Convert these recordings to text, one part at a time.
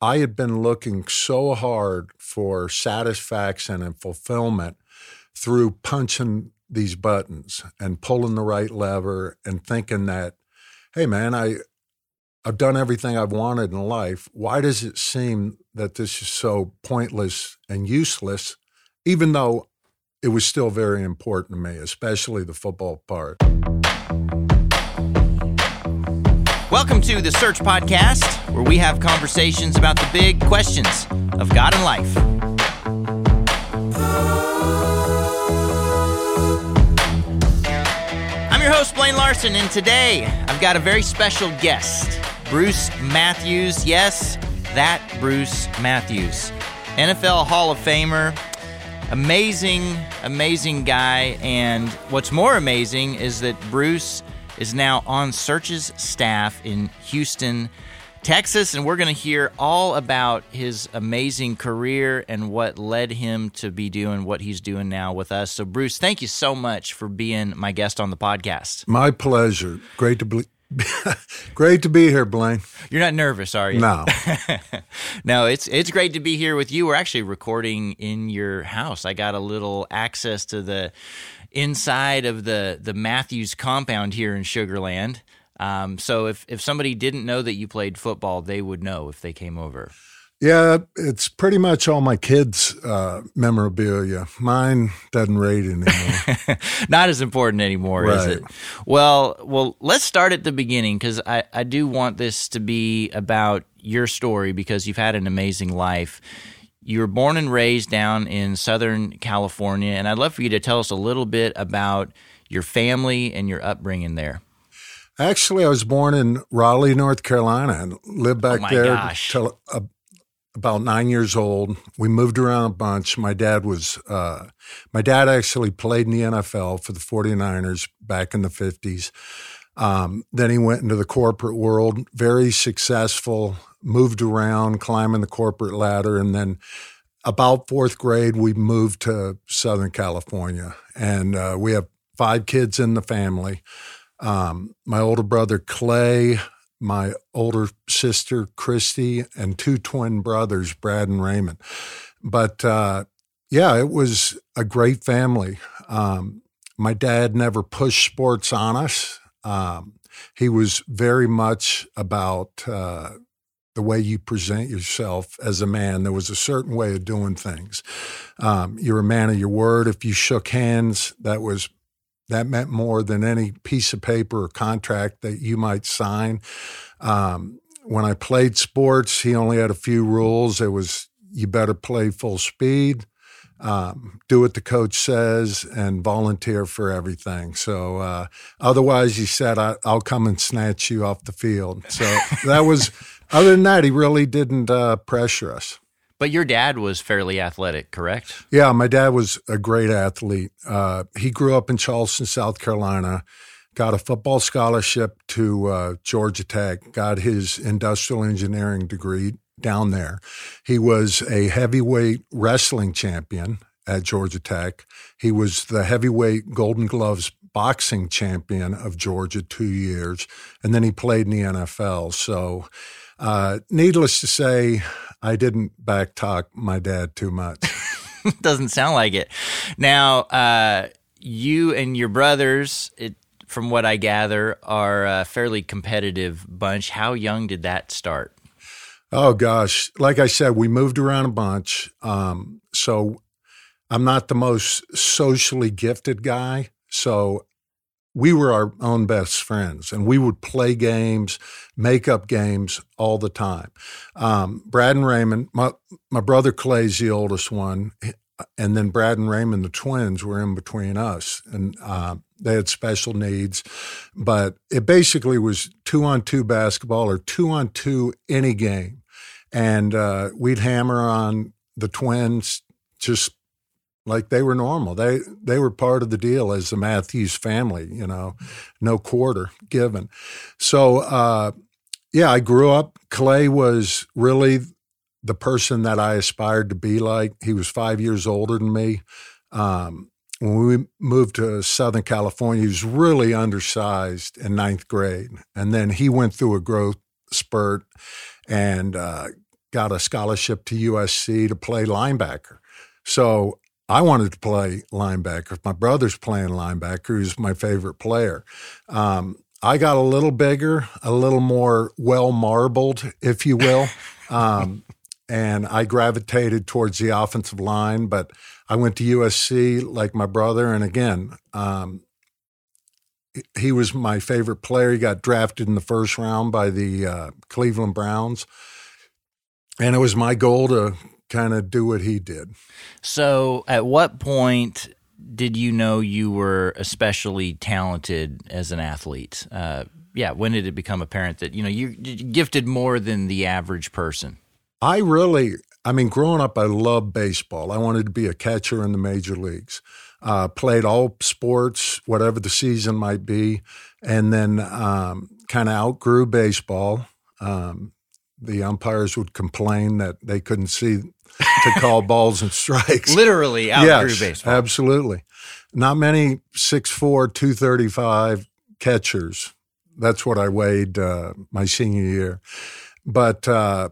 I had been looking so hard for satisfaction and fulfillment through punching these buttons and pulling the right lever and thinking that, hey man, I I've done everything I've wanted in life. Why does it seem that this is so pointless and useless, even though it was still very important to me, especially the football part. Welcome to the Search Podcast, where we have conversations about the big questions of God and life. I'm your host, Blaine Larson, and today I've got a very special guest, Bruce Matthews. Yes, that Bruce Matthews, NFL Hall of Famer, amazing, amazing guy. And what's more amazing is that Bruce is now on Search's staff in Houston, Texas, and we're going to hear all about his amazing career and what led him to be doing what he's doing now with us. So, Bruce, thank you so much for being my guest on the podcast. My pleasure. Great to be. great to be here, Blaine. You're not nervous, are you? No. no, it's it's great to be here with you. We're actually recording in your house. I got a little access to the inside of the the Matthews compound here in Sugarland. Um, so if if somebody didn't know that you played football, they would know if they came over. Yeah, it's pretty much all my kids' uh, memorabilia. Mine doesn't rate anymore. Not as important anymore, right. is it? Well, well, let's start at the beginning because I, I do want this to be about your story because you've had an amazing life. You were born and raised down in Southern California, and I'd love for you to tell us a little bit about your family and your upbringing there. Actually, I was born in Raleigh, North Carolina, and lived back oh there till uh, about nine years old. We moved around a bunch. My dad was, uh, my dad actually played in the NFL for the 49ers back in the 50s. Um, then he went into the corporate world, very successful moved around climbing the corporate ladder. And then about fourth grade, we moved to Southern California. And uh, we have five kids in the family. Um, my older brother, Clay, my older sister, Christy, and two twin brothers, Brad and Raymond. But uh, yeah, it was a great family. Um, my dad never pushed sports on us. Um, he was very much about uh, the way you present yourself as a man. There was a certain way of doing things. Um, you're a man of your word. If you shook hands, that was that meant more than any piece of paper or contract that you might sign. Um, when I played sports, he only had a few rules. It was you better play full speed, um, do what the coach says, and volunteer for everything. So uh, otherwise, he said, I, will come and snatch you off the field." So that was other than that, he really didn't uh, pressure us. But your dad was fairly athletic, correct? Yeah, my dad was a great athlete. Uh, he grew up in Charleston, South Carolina, got a football scholarship to uh, Georgia Tech, got his industrial engineering degree down there. He was a heavyweight wrestling champion at Georgia Tech. He was the heavyweight Golden Gloves boxing champion of Georgia two years, and then he played in the NFL. So uh, needless to say, I didn't backtalk my dad too much. Doesn't sound like it. Now, uh, you and your brothers, it, from what I gather, are a fairly competitive bunch. How young did that start? Oh gosh, like I said, we moved around a bunch. Um, so I'm not the most socially gifted guy. So we were our own best friends and we would play games, make up games all the time. Um, Brad and Raymond, my, my brother Clay's the oldest one, and then Brad and Raymond, the twins, were in between us. And uh, they had special needs, but it basically was two on two basketball or two on two any game. And uh, we'd hammer on the twins just like they were normal. They they were part of the deal as the Matthews family, you know, no quarter given. So uh, yeah, I grew up. Clay was really the person that I aspired to be like. He was five years older than me. Um, when we moved to Southern California, he was really undersized in ninth grade, and then he went through a growth spurt and uh, got a scholarship to USC to play linebacker. So I wanted to play linebacker. My brother's playing linebacker, who's my favorite player. Um, I got a little bigger, a little more well marbled, if you will. Um, and I gravitated towards the offensive line, but I went to USC like my brother. And again, um, he was my favorite player. He got drafted in the first round by the uh, Cleveland Browns. And it was my goal to kind of do what he did. So, at what point did you know you were especially talented as an athlete? Uh, yeah, when did it become apparent that you know you gifted more than the average person? I really, I mean, growing up, I loved baseball. I wanted to be a catcher in the major leagues. Uh, played all sports, whatever the season might be, and then um, kind of outgrew baseball. Um, the umpires would complain that they couldn't see to call balls and strikes. Literally outgrew yes, baseball. Absolutely. Not many 6'4, 235 catchers. That's what I weighed uh, my senior year. But uh,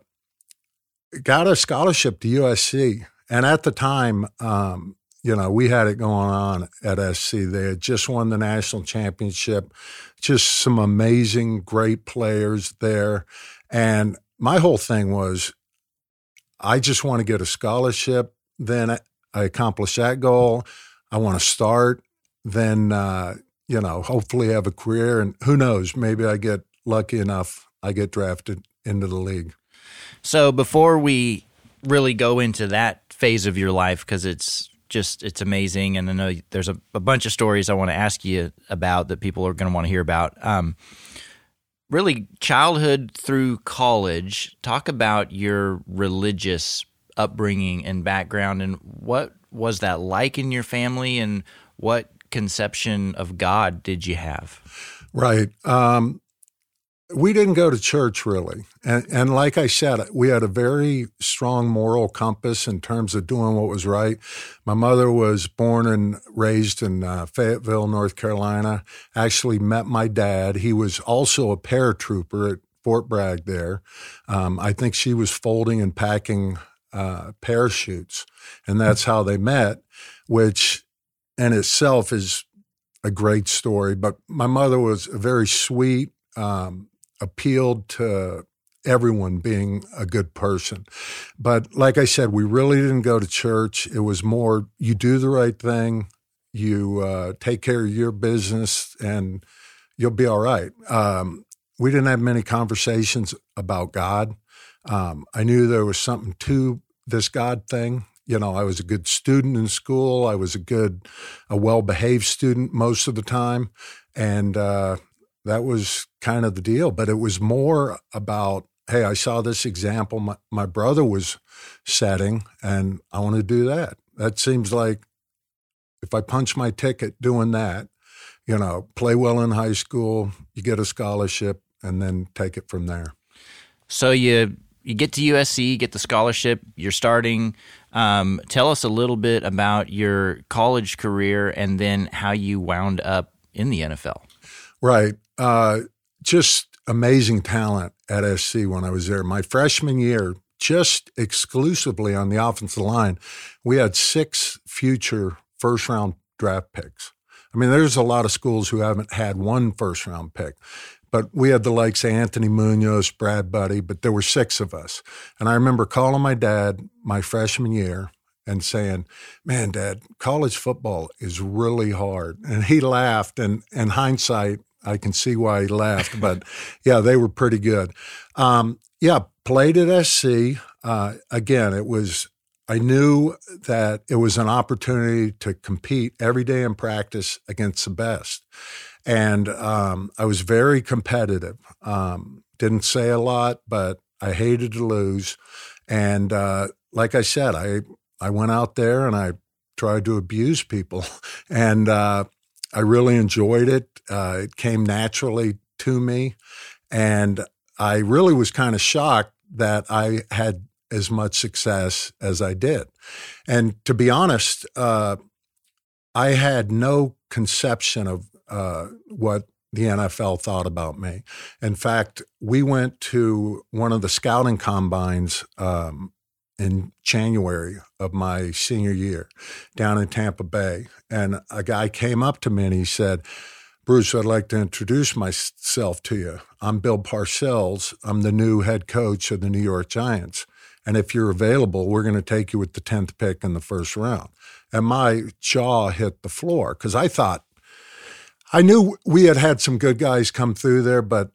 got a scholarship to USC. And at the time, um, you know, we had it going on at SC. They had just won the national championship, just some amazing, great players there. And my whole thing was I just want to get a scholarship. Then I accomplish that goal. I want to start. Then, uh, you know, hopefully have a career. And who knows, maybe I get lucky enough, I get drafted into the league. So before we really go into that phase of your life, because it's just it's amazing, and I know there's a, a, bunch of stories I want to ask you about that people are going to want to hear about. Um, really, childhood through college. Talk about your religious upbringing and background, and what was that like in your family, and what conception of God did you have? Right. Um, we didn't go to church really. And, and, like I said, we had a very strong moral compass in terms of doing what was right. My mother was born and raised in uh, Fayetteville, North Carolina. Actually met my dad. He was also a paratrooper at Fort Bragg there. Um, I think she was folding and packing uh, parachutes. And that's how they met, which in itself is a great story. But my mother was a very sweet, um, appealed to everyone being a good person. But like I said, we really didn't go to church. It was more you do the right thing, you uh, take care of your business, and you'll be all right. Um, we didn't have many conversations about God. Um, I knew there was something to this God thing. You know, I was a good student in school. I was a good, a well behaved student most of the time. And uh, that was kind of the deal. But it was more about, hey, I saw this example my, my brother was setting, and I want to do that. That seems like if I punch my ticket doing that, you know, play well in high school, you get a scholarship, and then take it from there. So you you get to USC, you get the scholarship, you're starting. Um, tell us a little bit about your college career and then how you wound up in the NFL. Right. Uh, just amazing talent at SC when I was there. My freshman year, just exclusively on the offensive line, we had six future first round draft picks. I mean, there's a lot of schools who haven't had one first round pick, but we had the likes of Anthony Munoz, Brad Budde, but there were six of us. And I remember calling my dad my freshman year and saying, Man, dad, college football is really hard. And he laughed. And in hindsight, I can see why he laughed, but yeah, they were pretty good. Um, yeah, played at SC. Uh, again, it was, I knew that it was an opportunity to compete every day in practice against the best. And um, I was very competitive. Um, didn't say a lot, but I hated to lose. And uh, like I said, I, I went out there and I tried to abuse people. And uh, I really enjoyed it. Uh, it came naturally to me. And I really was kind of shocked that I had as much success as I did. And to be honest, uh, I had no conception of uh, what the NFL thought about me. In fact, we went to one of the scouting combines um, in January of my senior year down in Tampa Bay. And a guy came up to me and he said, Bruce, I'd like to introduce myself to you. I'm Bill Parcells. I'm the new head coach of the New York Giants. And if you're available, we're going to take you with the 10th pick in the first round. And my jaw hit the floor because I thought, I knew we had had some good guys come through there, but,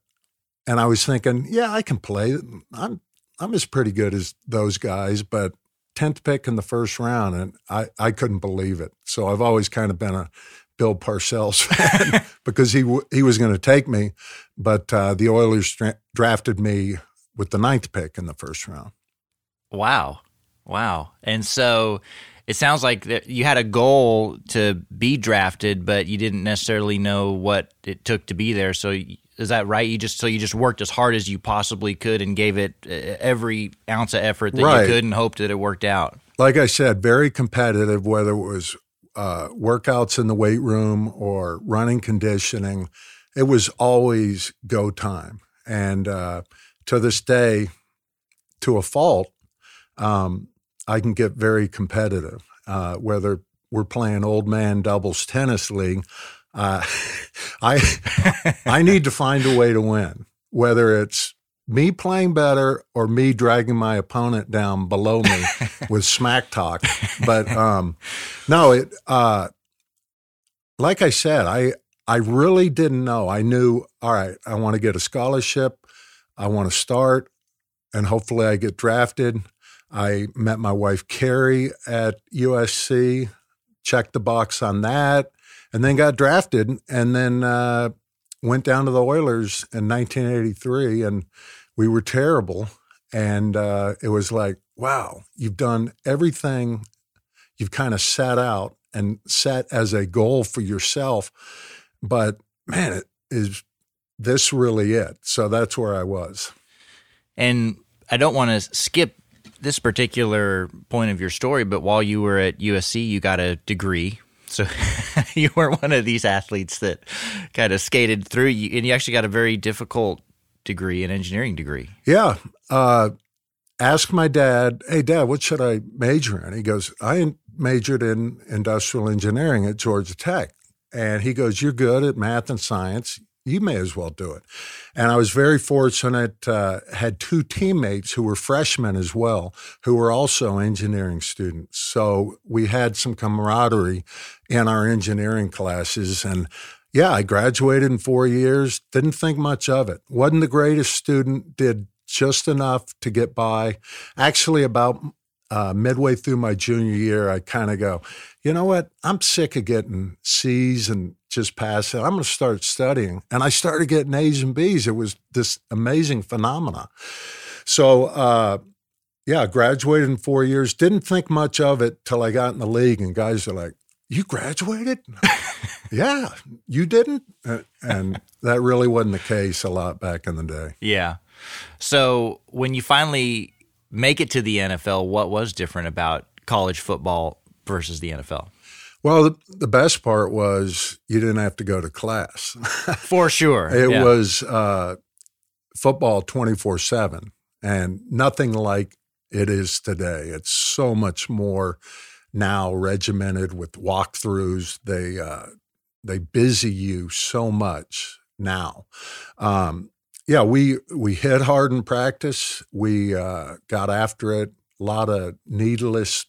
and I was thinking, yeah, I can play. I'm I'm as pretty good as those guys, but 10th pick in the first round, and I, I couldn't believe it. So I've always kind of been a Bill Parcells fan because he he was going to take me, but uh, the Oilers dra- drafted me with the ninth pick in the first round. Wow, wow! And so it sounds like that you had a goal to be drafted, but you didn't necessarily know what it took to be there. So is that right? You just so you just worked as hard as you possibly could and gave it uh, every ounce of effort that right. you could and hoped that it worked out. Like I said, very competitive. Whether it was uh, workouts in the weight room or running conditioning, it was always go time. And uh, to this day, to a fault, um, I can get very competitive. Uh, whether we're playing old man doubles tennis league, uh, I I need to find a way to win, whether it's me playing better or me dragging my opponent down below me with smack talk. But um, no, it uh, like I said, I I really didn't know. I knew, all right, I want to get a scholarship, I want to start, and hopefully I get drafted. I met my wife Carrie at USC, checked the box on that and then got drafted and then uh, went down to the Oilers in 1983 and we were terrible. And uh, it was like, wow, you've done everything you've kind of set out and set as a goal for yourself. But man, it is this really it? So that's where I was. And I don't want to skip this particular point of your story, but while you were at USC, you got a degree so you weren't one of these athletes that kind of skated through, you, and you actually got a very difficult degree, an engineering degree. Yeah. Uh, my dad, "Hey, Dad, what should I major in?" He goes, "I majored in industrial engineering at Georgia Tech." And he goes, You're good at math and science you may as well do it. And I was very fortunate, uh, had two teammates who were freshmen as well, who were also engineering students. So we had some camaraderie in our engineering classes. And yeah, I graduated in four years, didn't think much of it. Wasn't the greatest student, did just enough to get by. Actually, about uh, midway through my junior year, I kind of go, you know what? I'm sick of getting C's and just passing. I'm going to start studying. And I started getting A's and B's. It was this amazing phenomena. So, uh, yeah, graduated in four years. Didn't think much of it till I got in the league, and guys are like, "You graduated? yeah, you didn't." And that really wasn't the case a lot back in the day. Yeah. So when you finally make it to the NFL, what was different about college football versus the NFL? Well, the, the, best part was you didn't have to go to class. For sure. it yeah. was uh, football 24 7 and nothing like it is today. It's so much more now regimented with walkthroughs. They, uh, they busy you so much now. Um, yeah, we we hit hard in practice. We uh, got after it. A lot of needless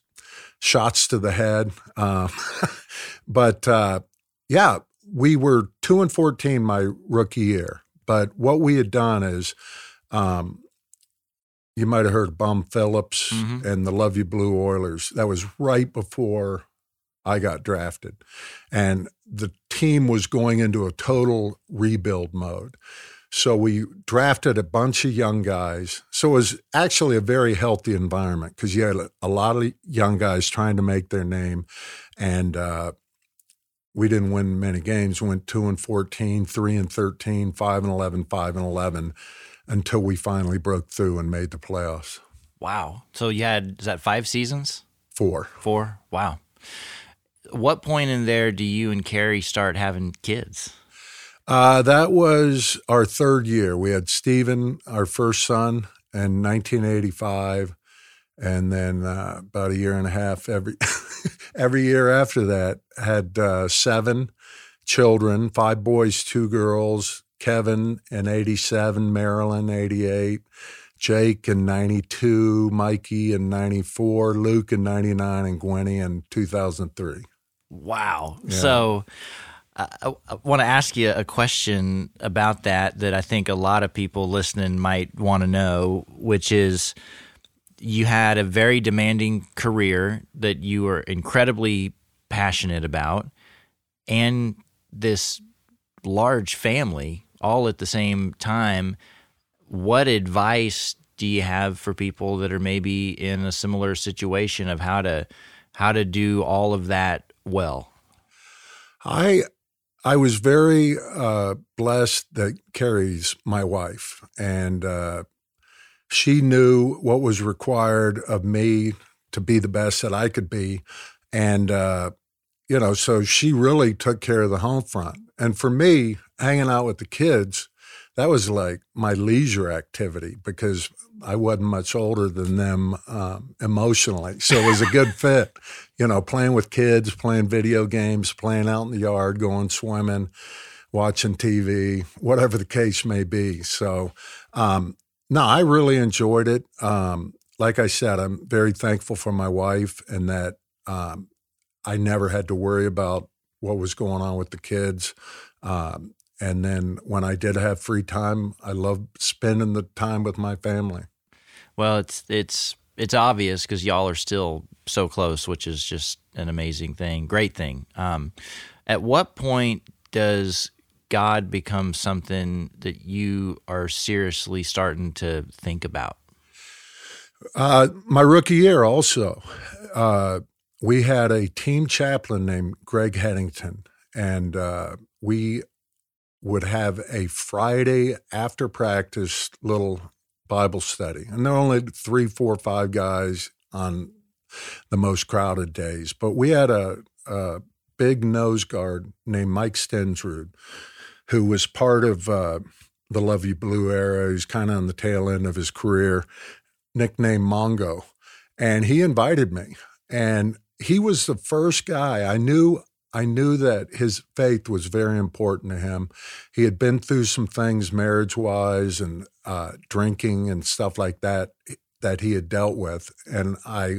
shots to the head. Uh, but uh, yeah, we were two and fourteen my rookie year. But what we had done is, um, you might have heard Bum Phillips mm-hmm. and the Love You Blue Oilers. That was right before I got drafted, and the team was going into a total rebuild mode. So we drafted a bunch of young guys. So it was actually a very healthy environment because you had a lot of young guys trying to make their name. And uh, we didn't win many games. We went 2 and 14, 3 and 13, 5 and 11, 5 and 11 until we finally broke through and made the playoffs. Wow. So you had, is that five seasons? Four. Four? Wow. What point in there do you and Carrie start having kids? Uh, that was our third year. We had Stephen, our first son, in 1985, and then uh, about a year and a half every every year after that had uh, seven children, five boys, two girls. Kevin in 87, Marilyn 88, Jake in 92, Mikey in 94, Luke in 99, and Gwenny in 2003. Wow. Yeah. So I, I want to ask you a question about that that I think a lot of people listening might want to know, which is you had a very demanding career that you were incredibly passionate about and this large family all at the same time. What advice do you have for people that are maybe in a similar situation of how to how to do all of that well? I I was very uh, blessed that Carrie's my wife, and uh, she knew what was required of me to be the best that I could be, and uh, you know, so she really took care of the home front. And for me, hanging out with the kids, that was like my leisure activity because I wasn't much older than them um, emotionally. So it was a good fit, you know, playing with kids, playing video games, playing out in the yard, going swimming, watching TV, whatever the case may be. So, um, no, I really enjoyed it. Um, like I said, I'm very thankful for my wife and that um, I never had to worry about what was going on with the kids. Um, and then when I did have free time, I loved spending the time with my family. Well, it's it's it's obvious because y'all are still so close, which is just an amazing thing, great thing. Um, at what point does God become something that you are seriously starting to think about? Uh, my rookie year, also, uh, we had a team chaplain named Greg Headington, and uh, we would have a Friday after practice little Bible study. And there were only three, four, five guys on the most crowded days. But we had a, a big nose guard named Mike Stensrud, who was part of uh, the Love You Blue era. He's kind of on the tail end of his career, nicknamed Mongo. And he invited me. And he was the first guy I knew I knew that his faith was very important to him. He had been through some things marriage wise and uh, drinking and stuff like that that he had dealt with. And I,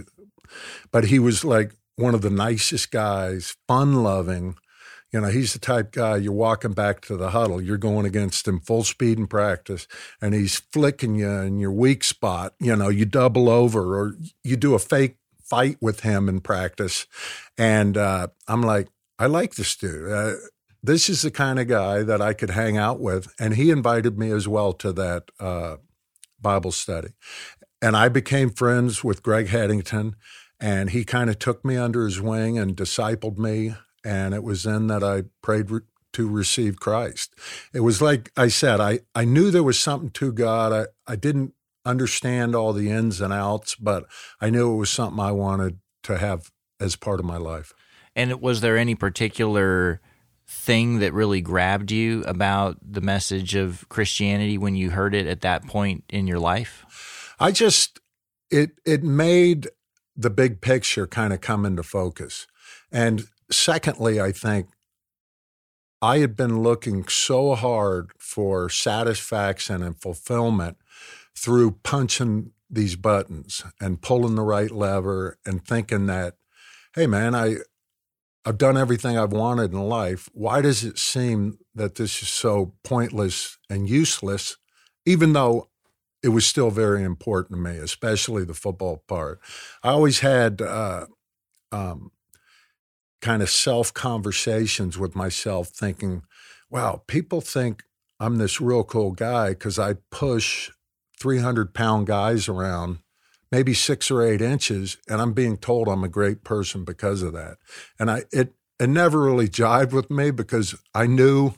but he was like one of the nicest guys, fun loving. You know, he's the type guy you're walking back to the huddle, you're going against him full speed in practice, and he's flicking you in your weak spot. You know, you double over or you do a fake fight with him in practice. And uh, I'm like, I like this dude. Uh, this is the kind of guy that I could hang out with. And he invited me as well to that uh, Bible study. And I became friends with Greg Haddington, and he kind of took me under his wing and discipled me. And it was then that I prayed re- to receive Christ. It was like I said, I, I knew there was something to God. I, I didn't understand all the ins and outs, but I knew it was something I wanted to have as part of my life. And was there any particular thing that really grabbed you about the message of Christianity when you heard it at that point in your life? I just it it made the big picture kind of come into focus. And secondly, I think I had been looking so hard for satisfaction and fulfillment through punching these buttons and pulling the right lever and thinking that, hey man, I I've done everything I've wanted in life. Why does it seem that this is so pointless and useless, even though it was still very important to me, especially the football part? I always had uh, um, kind of self conversations with myself, thinking, wow, people think I'm this real cool guy because I push 300 pound guys around maybe six or eight inches, and I'm being told I'm a great person because of that. And I it it never really jived with me because I knew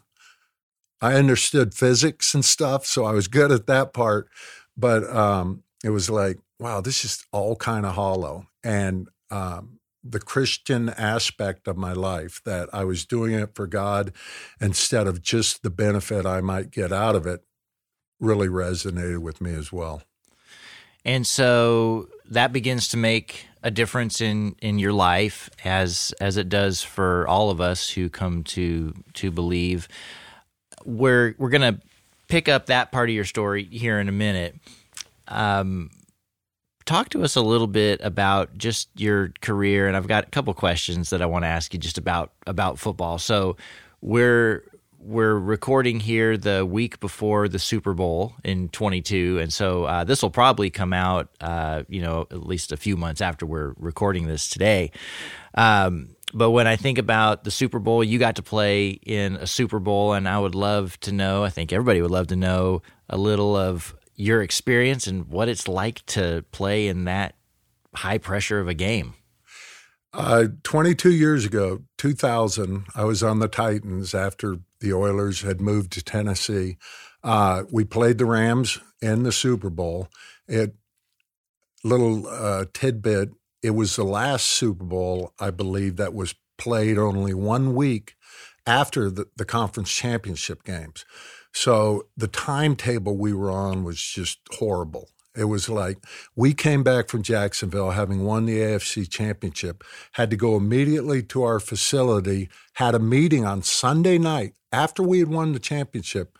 I understood physics and stuff, so I was good at that part. But um, it was like, wow, this is all kind of hollow. And um, the Christian aspect of my life, that I was doing it for God instead of just the benefit I might get out of it, really resonated with me as well. And so that begins to make a difference in in your life as as it does for all of us who come to to believe. We're we're to pick up that part of your story here in a minute. Um, talk to us a little bit about just your career and I've got a couple questions that I want to ask you just about about football. So we're we're recording here the week before the Super Bowl in 22, and so uh, this will probably come out, uh, you know, at least a few months after we're recording this today. Um, but when I think about the Super Bowl, you got to play in a Super Bowl, and I would love to know. I think everybody would love to know a little of your experience and what it's like to play in that high pressure of a game. Uh, 22 years ago, 2000, I was on the Titans after the Oilers had moved to Tennessee. Uh, we played the Rams in the Super Bowl. It little uh, tidbit. It was the last Super Bowl, I believe, that was played only one week after the, the conference championship games. So the timetable we were on was just horrible. It was like we came back from Jacksonville having won the AFC championship, had to go immediately to our facility, had a meeting on Sunday night after we had won the championship.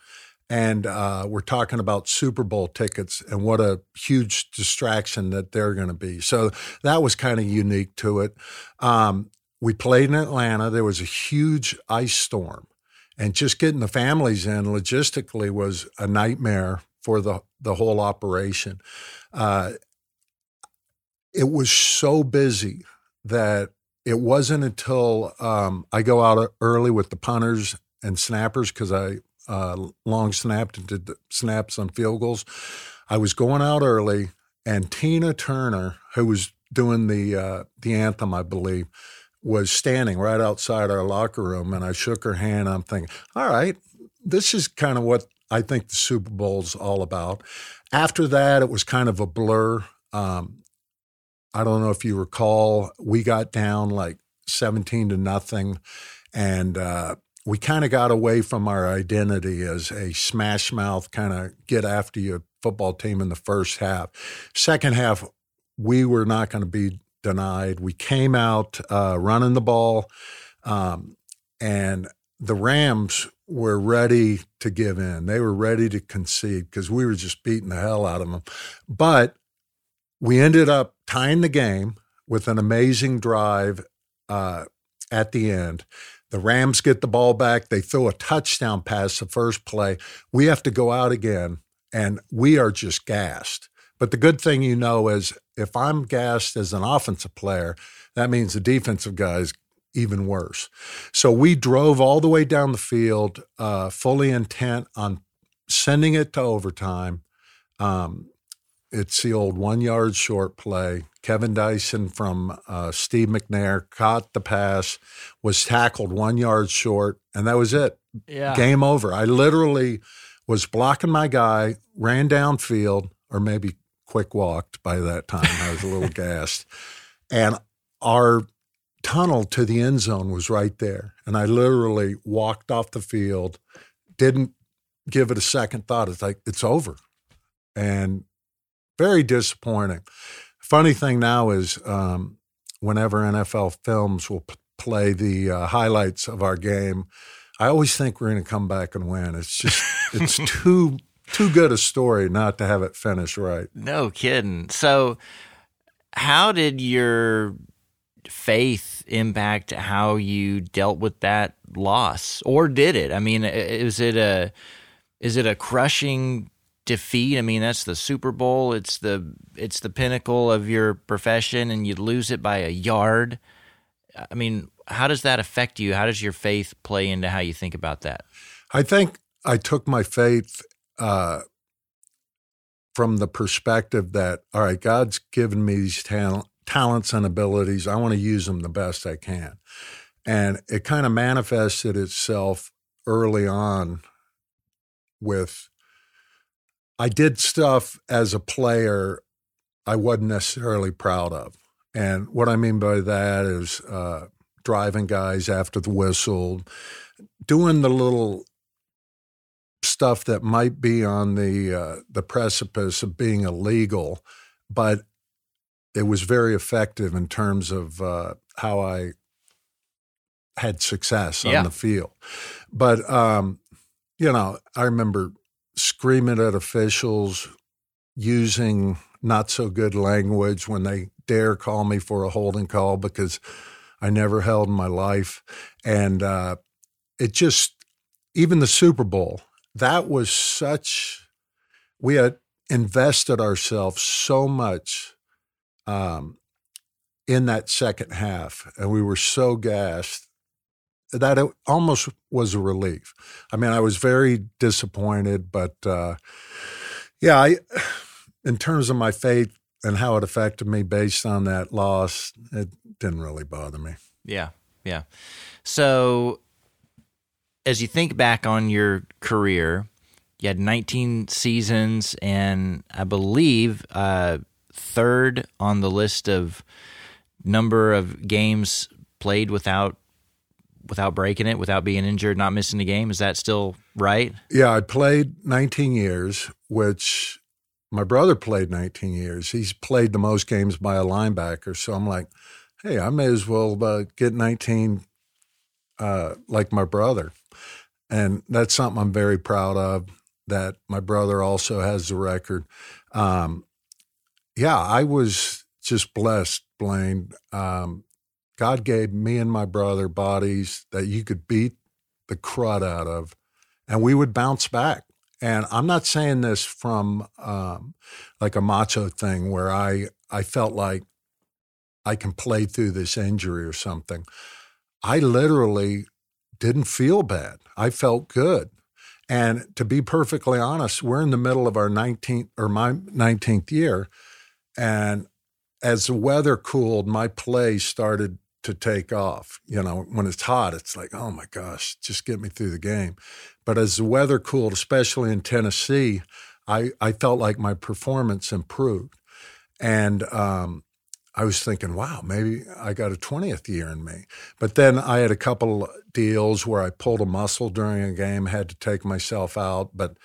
And uh, we're talking about Super Bowl tickets and what a huge distraction that they're going to be. So that was kind of unique to it. Um, we played in Atlanta. There was a huge ice storm. And just getting the families in logistically was a nightmare for the the whole operation. Uh, it was so busy that it wasn't until um, I go out early with the punters and snappers because I uh, long snapped and did the snaps on field goals. I was going out early, and Tina Turner, who was doing the uh, the anthem, I believe, was standing right outside our locker room, and I shook her hand. I'm thinking, all right, this is kind of what I think the Super Bowl's all about. After that, it was kind of a blur. Um, I don't know if you recall, we got down like 17 to nothing, and uh, we kind of got away from our identity as a smash mouth, kind of get after you football team in the first half. Second half, we were not going to be denied. We came out uh, running the ball, um, and the Rams were ready to give in. They were ready to concede because we were just beating the hell out of them. But we ended up tying the game with an amazing drive uh, at the end. The Rams get the ball back. They throw a touchdown pass the first play. We have to go out again, and we are just gassed. But the good thing you know is if I'm gassed as an offensive player, that means the defensive guys even worse. So we drove all the way down the field, uh, fully intent on sending it to overtime. Um, it's the old one yard short play. Kevin Dyson from uh, Steve McNair caught the pass, was tackled one yard short, and that was it. Yeah. Game over. I literally was blocking my guy, ran downfield, or maybe quick walked by that time. I was a little gassed. And our tunnel to the end zone was right there. And I literally walked off the field, didn't give it a second thought. It's like, it's over. And very disappointing. Funny thing now is um, whenever NFL films will p- play the uh, highlights of our game, I always think we're going to come back and win. It's just, it's too, too good a story not to have it finish right. No kidding. So, how did your faith impact how you dealt with that loss, or did it? I mean, is it a is it a crushing defeat? I mean, that's the Super Bowl. It's the it's the pinnacle of your profession, and you lose it by a yard. I mean, how does that affect you? How does your faith play into how you think about that? I think I took my faith uh, from the perspective that all right, God's given me these talent, talents and abilities. I want to use them the best I can. And it kind of manifested itself early on with I did stuff as a player I wasn't necessarily proud of. And what I mean by that is uh, driving guys after the whistle, doing the little stuff that might be on the uh, the precipice of being illegal, but it was very effective in terms of uh, how I had success on the field. But um, you know, I remember screaming at officials using not so good language when they dare call me for a holding call because I never held in my life. And uh, it just, even the Super Bowl, that was such, we had invested ourselves so much um, in that second half, and we were so gassed that it almost was a relief. I mean, I was very disappointed, but uh, yeah, I, in terms of my faith and how it affected me based on that loss, it didn't really bother me. Yeah, yeah. So, as you think back on your career, you had 19 seasons, and I believe uh, third on the list of number of games played without without breaking it, without being injured, not missing a game. Is that still right? Yeah, I played 19 years, which my brother played 19 years. He's played the most games by a linebacker. So I'm like, hey, I may as well uh, get 19 uh, like my brother. And that's something I'm very proud of that my brother also has the record. Um, yeah, I was just blessed, Blaine. Um, God gave me and my brother bodies that you could beat the crud out of, and we would bounce back. And I'm not saying this from um, like a macho thing where I I felt like I can play through this injury or something. I literally didn't feel bad. I felt good. And to be perfectly honest, we're in the middle of our 19th or my 19th year. And as the weather cooled, my play started to take off. You know, when it's hot, it's like, oh my gosh, just get me through the game. But as the weather cooled, especially in Tennessee, I, I felt like my performance improved. And um, I was thinking, wow, maybe I got a 20th year in me. But then I had a couple deals where I pulled a muscle during a game, had to take myself out. But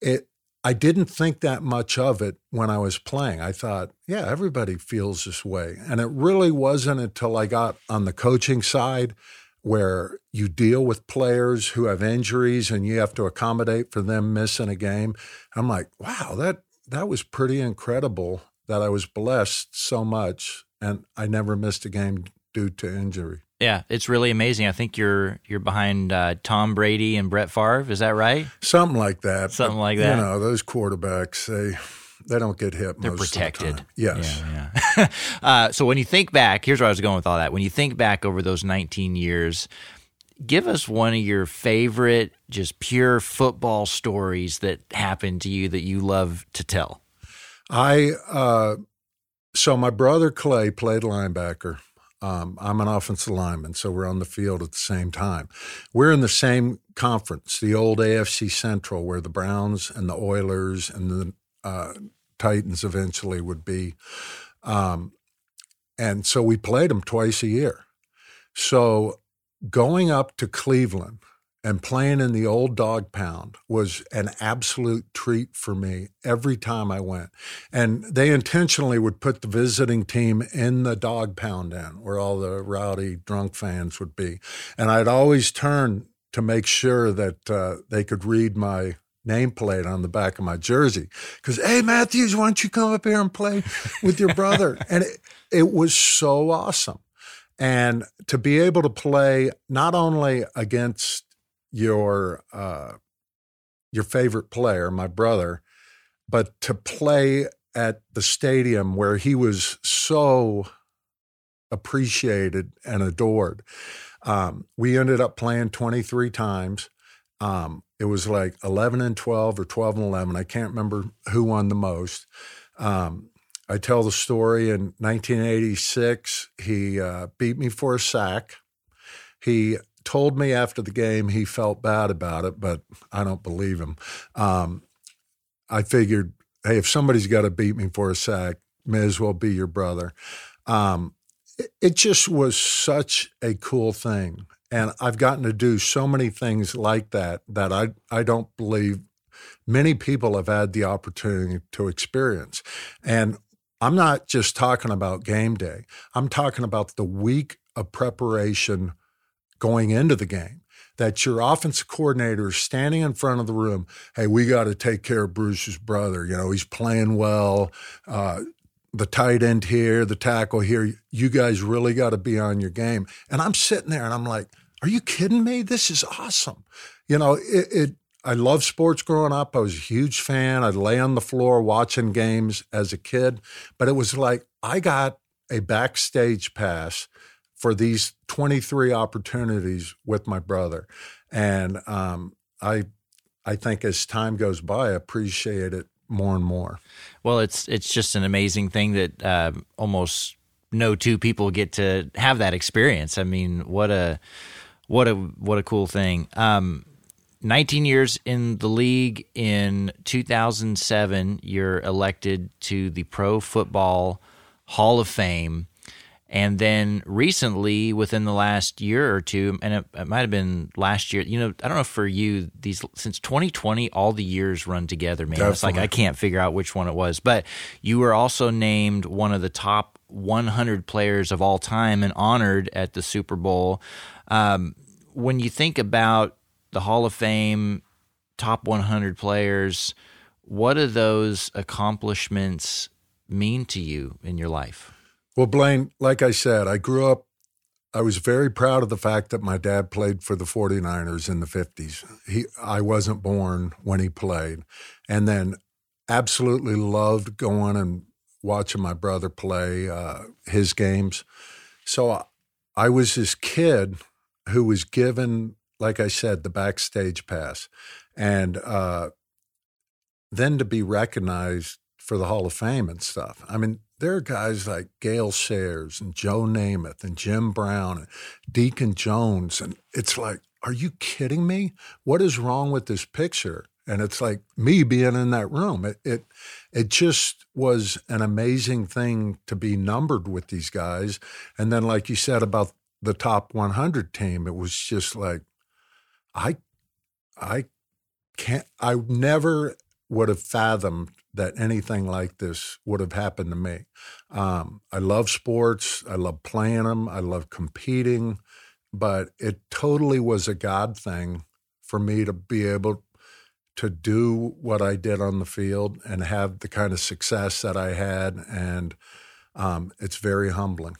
it, I didn't think that much of it when I was playing. I thought, yeah, everybody feels this way. And it really wasn't until I got on the coaching side where you deal with players who have injuries and you have to accommodate for them missing a game. I'm like, wow, that that was pretty incredible that I was blessed so much and I never missed a game due to injury. Yeah, it's really amazing. I think you're you're behind uh, Tom Brady and Brett Favre. Is that right? Something like that. Something But, like that. You know, those quarterbacks, they they don't get hit They're most protected. of the time. Yes. Yeah. yeah. uh, so when you think back, here's where I was going with all that. When you think back over those 19 years, give us one of your favorite, just pure football stories that happened to you that you love to tell. I uh, so my brother Clay played linebacker. Um, I'm an offensive lineman, so we're on the field at the same time. We're in the same conference, the old AFC Central, where the Browns and the Oilers and the uh, Titans eventually would be. Um, and so we played them twice a year. So going up to Cleveland and playing in the old dog pound was an absolute treat for me every time I went. And they intentionally would put the visiting team in the dog pound in where all the rowdy drunk fans would be. And I'd always turn to make sure that uh, they could read my nameplate on the back of my jersey. Because, hey, Matthews, why don't you come up here and play with your brother? and it, it was so awesome. And to be able to play not only against your uh, your favorite player, my brother, but to play at the stadium where he was so appreciated and adored. Um, we ended up playing 23 times. Um, it was like 11 and 12 or 12 and 11. I can't remember who won the most. Um, I tell the story in 1986, he uh, beat me for a sack. He told me after the game he felt bad about it, but I don't believe him. Um, I figured, hey, if somebody's got to beat me for a sack, may as well be your brother. um, it, it just was such a cool thing. And I've gotten to do so many things like that that I, I don't believe many people have had the opportunity to experience. And I'm not just talking about game day, I'm talking about the week of preparation going into the game. That your offensive coordinator is standing in front of the room. Hey, we got to take care of Bruce's brother. You know, he's playing well. Uh, the tight end here, the tackle here. You guys really got to be on your game. And I'm sitting there and I'm like, are you kidding me? This is awesome. You know, it, it I love sports growing up. I was a huge fan. I'd lay on the floor watching games as a kid, but it was like I got a backstage pass for these 23 opportunities with my brother. And um, I I think as time goes by, I appreciate it more and more. Well, it's it's just an amazing thing that uh, almost no two people get to have that experience. I mean, what a what a what a cool thing. Um, 19 years in the league. In 2007, you're elected to the Pro Football Hall of Fame. And then recently, within the last year or two, and it, it, might have been last year, you know, I don't know for you, these since 2020, all the years run together, man. Definitely. It's like I can't figure out which one it was. But you were also named one of the top 100 players of all time and honored at the Super Bowl. Um, when you think about the Hall of Fame, top 100 players, what do those accomplishments mean to you in your life? Well, Blaine, like I said, I grew up, I was very proud of the fact that my dad played for the 49ers in the 50s. He, I wasn't born when he played. And then absolutely loved going and watching my brother play uh, his games. So I, I was this kid who was given, like I said, the backstage pass. And uh, then to be recognized for the Hall of Fame and stuff. I mean, there are guys like Gale Sayers and Joe Namath and Jim Brown and Deacon Jones. And it's like, are you kidding me? What is wrong with this picture? And it's like me being in that room. It, it, it just was an amazing thing to be numbered with these guys. And then, like you said about the top 100 team, it was just like, I, I can't, I never would have fathomed that anything like this would have happened to me. Um, I love sports. I love playing them. I love competing, but it totally was a God thing for me to be able to do what I did on the field and have the kind of success that I had, and um, it's very humbling.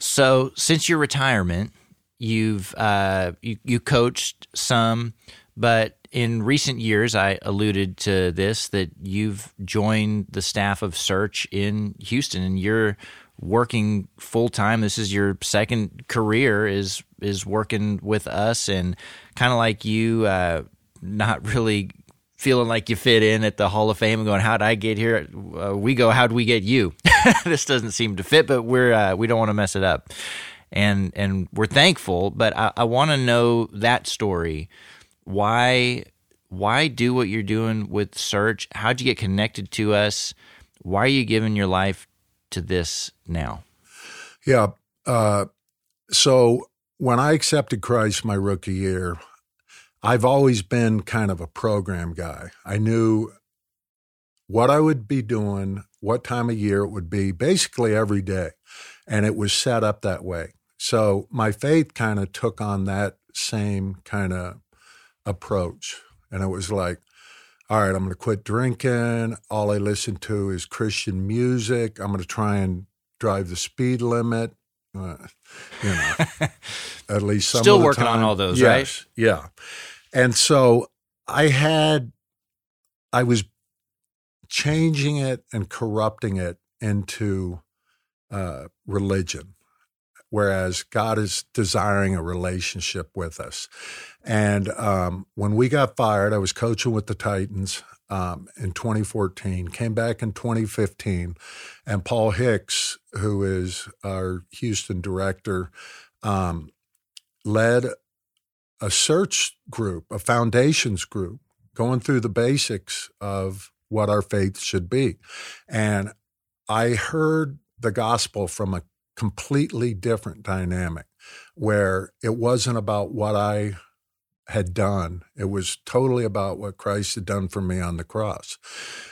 So, since your retirement, you've uh, you, you coached some, but in recent years, I alluded to this that you've joined the staff of Search in Houston, and you're working full time. This is your second career is is working with us, and kind of like you, uh, not really feeling like you fit in at the Hall of Fame and going, "How did I get here?" Uh, we go, "How did we get you?" this doesn't seem to fit, but we're uh, we don't want to mess it up, and and we're thankful. But I, I want to know that story why why do what you're doing with search? How'd you get connected to us? Why are you giving your life to this now? Yeah uh, so when i accepted christ my rookie year i've always been kind of a program guy. I knew what i would be doing what time of year it would be basically every day and it was set up that way. So my faith kind of took on that same kind of approach. And it was like, all right, I'm going to quit drinking. All I listen to is Christian music. I'm going to try and drive the speed limit. Uh, you know, at least some still working time. on all those, yes, right? Yeah, and so I had, I was changing it and corrupting it into uh, religion whereas God is desiring a relationship with us. And um, when we got fired, I was coaching with the Titans um, in 2014, came back in 2015, and Paul Hicks, who is our Houston director, um, led a search group, a foundations group, going through the basics of what our faith should be. And I heard the gospel from a completely different dynamic where it wasn't about what I had done. It was totally about what Christ had done for me on the cross.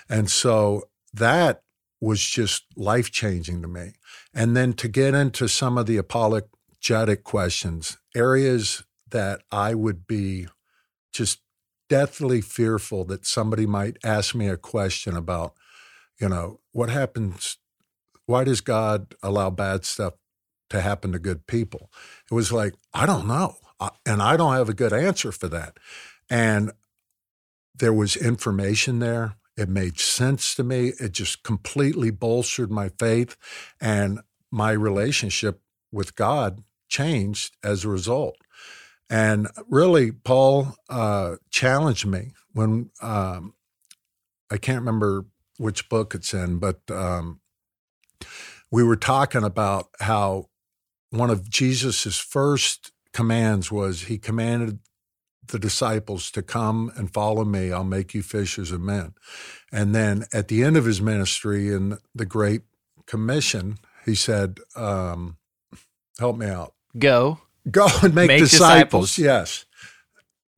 And so that was just life changing to me. And then to get into some of the apologetic questions, areas that I would be just deathly fearful that somebody might ask me a question about, you know, what happens? Why does God allow bad stuff to happen to good people? It was like, I don't know. And I don't have a good answer for that. And there was information there. It made sense to me. It just completely bolstered my faith. And my relationship with God changed as a result. And really, Paul uh, challenged me when um, I can't remember which book it's in, but um, we were talking about how one of Jesus's first commands was he commanded the disciples to come and follow me. I'll make you fishers of men. And then at the end of his ministry in the Great Commission, he said, um, Help me out. Go. Go and make, make disciples. disciples. Yes.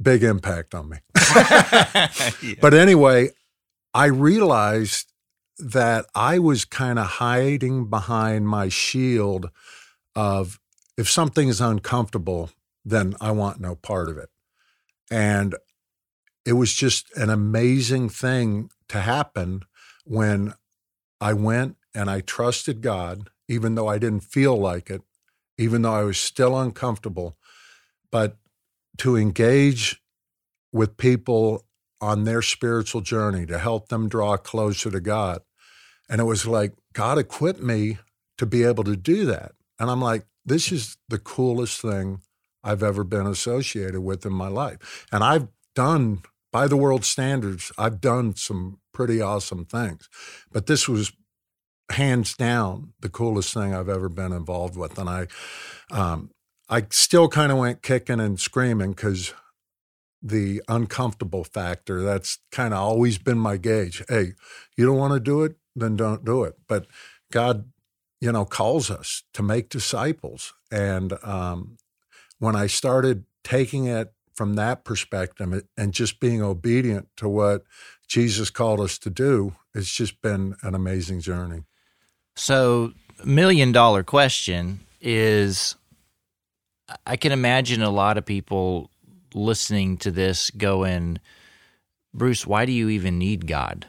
Big impact on me. yeah. But anyway, I realized that I was kind of hiding behind my shield of if something is uncomfortable, then I want no part of it. And it was just an amazing thing to happen when I went and I trusted God, even though I didn't feel like it, even though I was still uncomfortable. But to engage with people on their spiritual journey to help them draw closer to God. And it was like God equipped me to be able to do that. And I'm like, this is the coolest thing I've ever been associated with in my life. And I've done, by the world standards, I've done some pretty awesome things. But this was hands down the coolest thing I've ever been involved with. And I, um, I still kind of went kicking and screaming because the uncomfortable factor, that's kind of always been my gauge. Hey, you don't want to do it, then don't do it. But God you know, calls us to make disciples. And um, when I started taking it from that perspective and just being obedient to what Jesus called us to do, it's just been an amazing journey. So, million dollar question is I can imagine a lot of people listening to this going, Bruce, why do you even need God?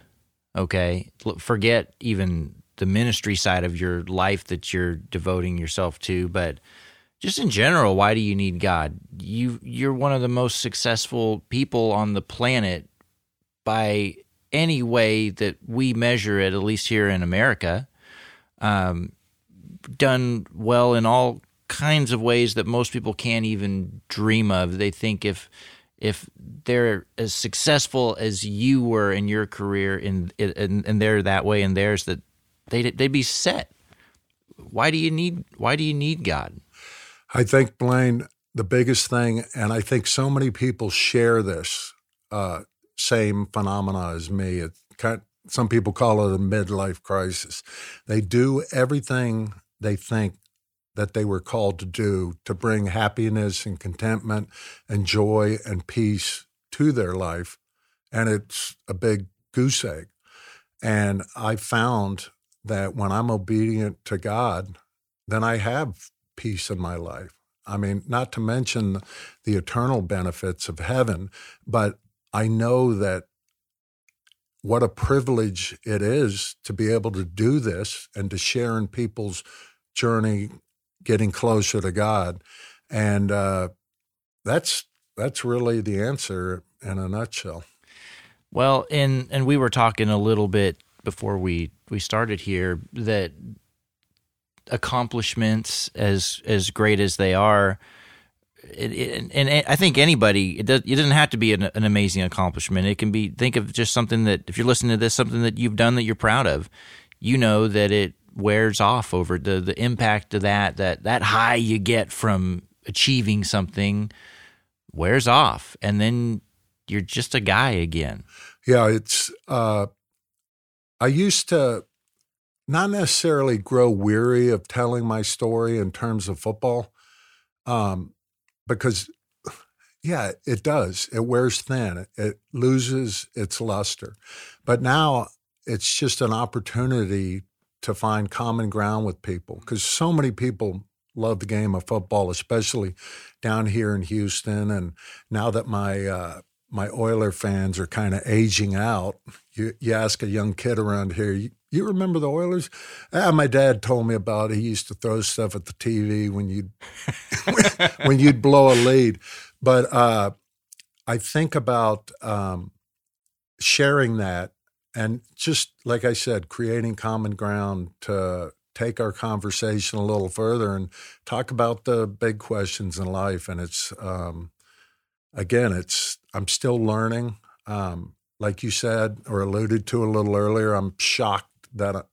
Okay. Forget even the ministry side of your life that you're devoting yourself to, but just in general, why do you need God? You you're one of the most successful people on the planet by any way that we measure it, at least here in America. Um, done well in all kinds of ways that most people can't even dream of. They think if if they're as successful as you were in your career and and they're that way in theirs that they'd they'd be set. Why do you need Why do you need God? I think Blaine, the biggest thing, and I think so many people share this uh, same phenomena as me. It kind, some people call it a midlife crisis. They do everything they think that they were called to do to bring happiness and contentment and joy and peace to their life, and it's a big goose egg. And I found that when I'm obedient to God, then I have peace in my life. I mean, not to mention the eternal benefits of heaven, but I know that what a privilege it is to be able to do this and to share in people's journey getting closer to God. And uh, that's that's really the answer in a nutshell. Well, and and we were talking a little bit before we we started here that accomplishments as as great as they are it, it, and I think anybody it, does, it doesn't have to be an, an, amazing accomplishment. It can be think of just something that if you're listening to this, something that you've done that you're proud of. You know that it wears off over the the impact of that that that high you get from achieving something wears off, and then you're just a guy again. Yeah, it's uh, I used to not necessarily grow weary of telling my story in terms of football, um, because yeah, it does. It wears thin. It loses its luster. But now it's just an opportunity to find common ground with people because so many people love the game of football, especially down here in Houston. And now that my uh, my Oiler fans are kind of aging out, you, you ask a young kid around here, you, you remember the Oilers? Ah, my dad told me about it. He used to throw stuff at the TV when you'd when you'd blow a lead. But uh, I think about um, sharing that and just like I said, creating common ground to take our conversation a little further and talk about the big questions in life. And it's um, again, it's I'm still learning. Um, like you said or alluded to a little earlier, I'm shocked that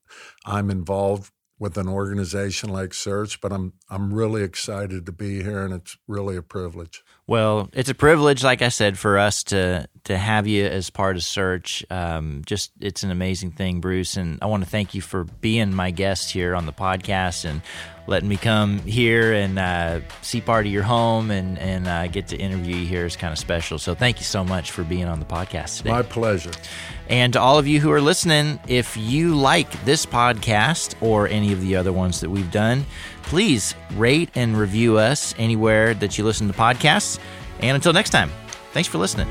I'm involved with an organization like Search, but I'm I'm really excited to be here, and it's really a privilege. Well, it's a privilege, like I said, for us to to have you as part of Search. Um, just it's an amazing thing, Bruce, and I want to thank you for being my guest here on the podcast and letting me come here and uh, see part of your home and and uh, get to interview you here is kind of special. So thank you so much for being on the podcast today. My pleasure. And to all of you who are listening, if you like this podcast or any of the other ones that we've done, please rate and review us anywhere that you listen to podcasts. And until next time, thanks for listening.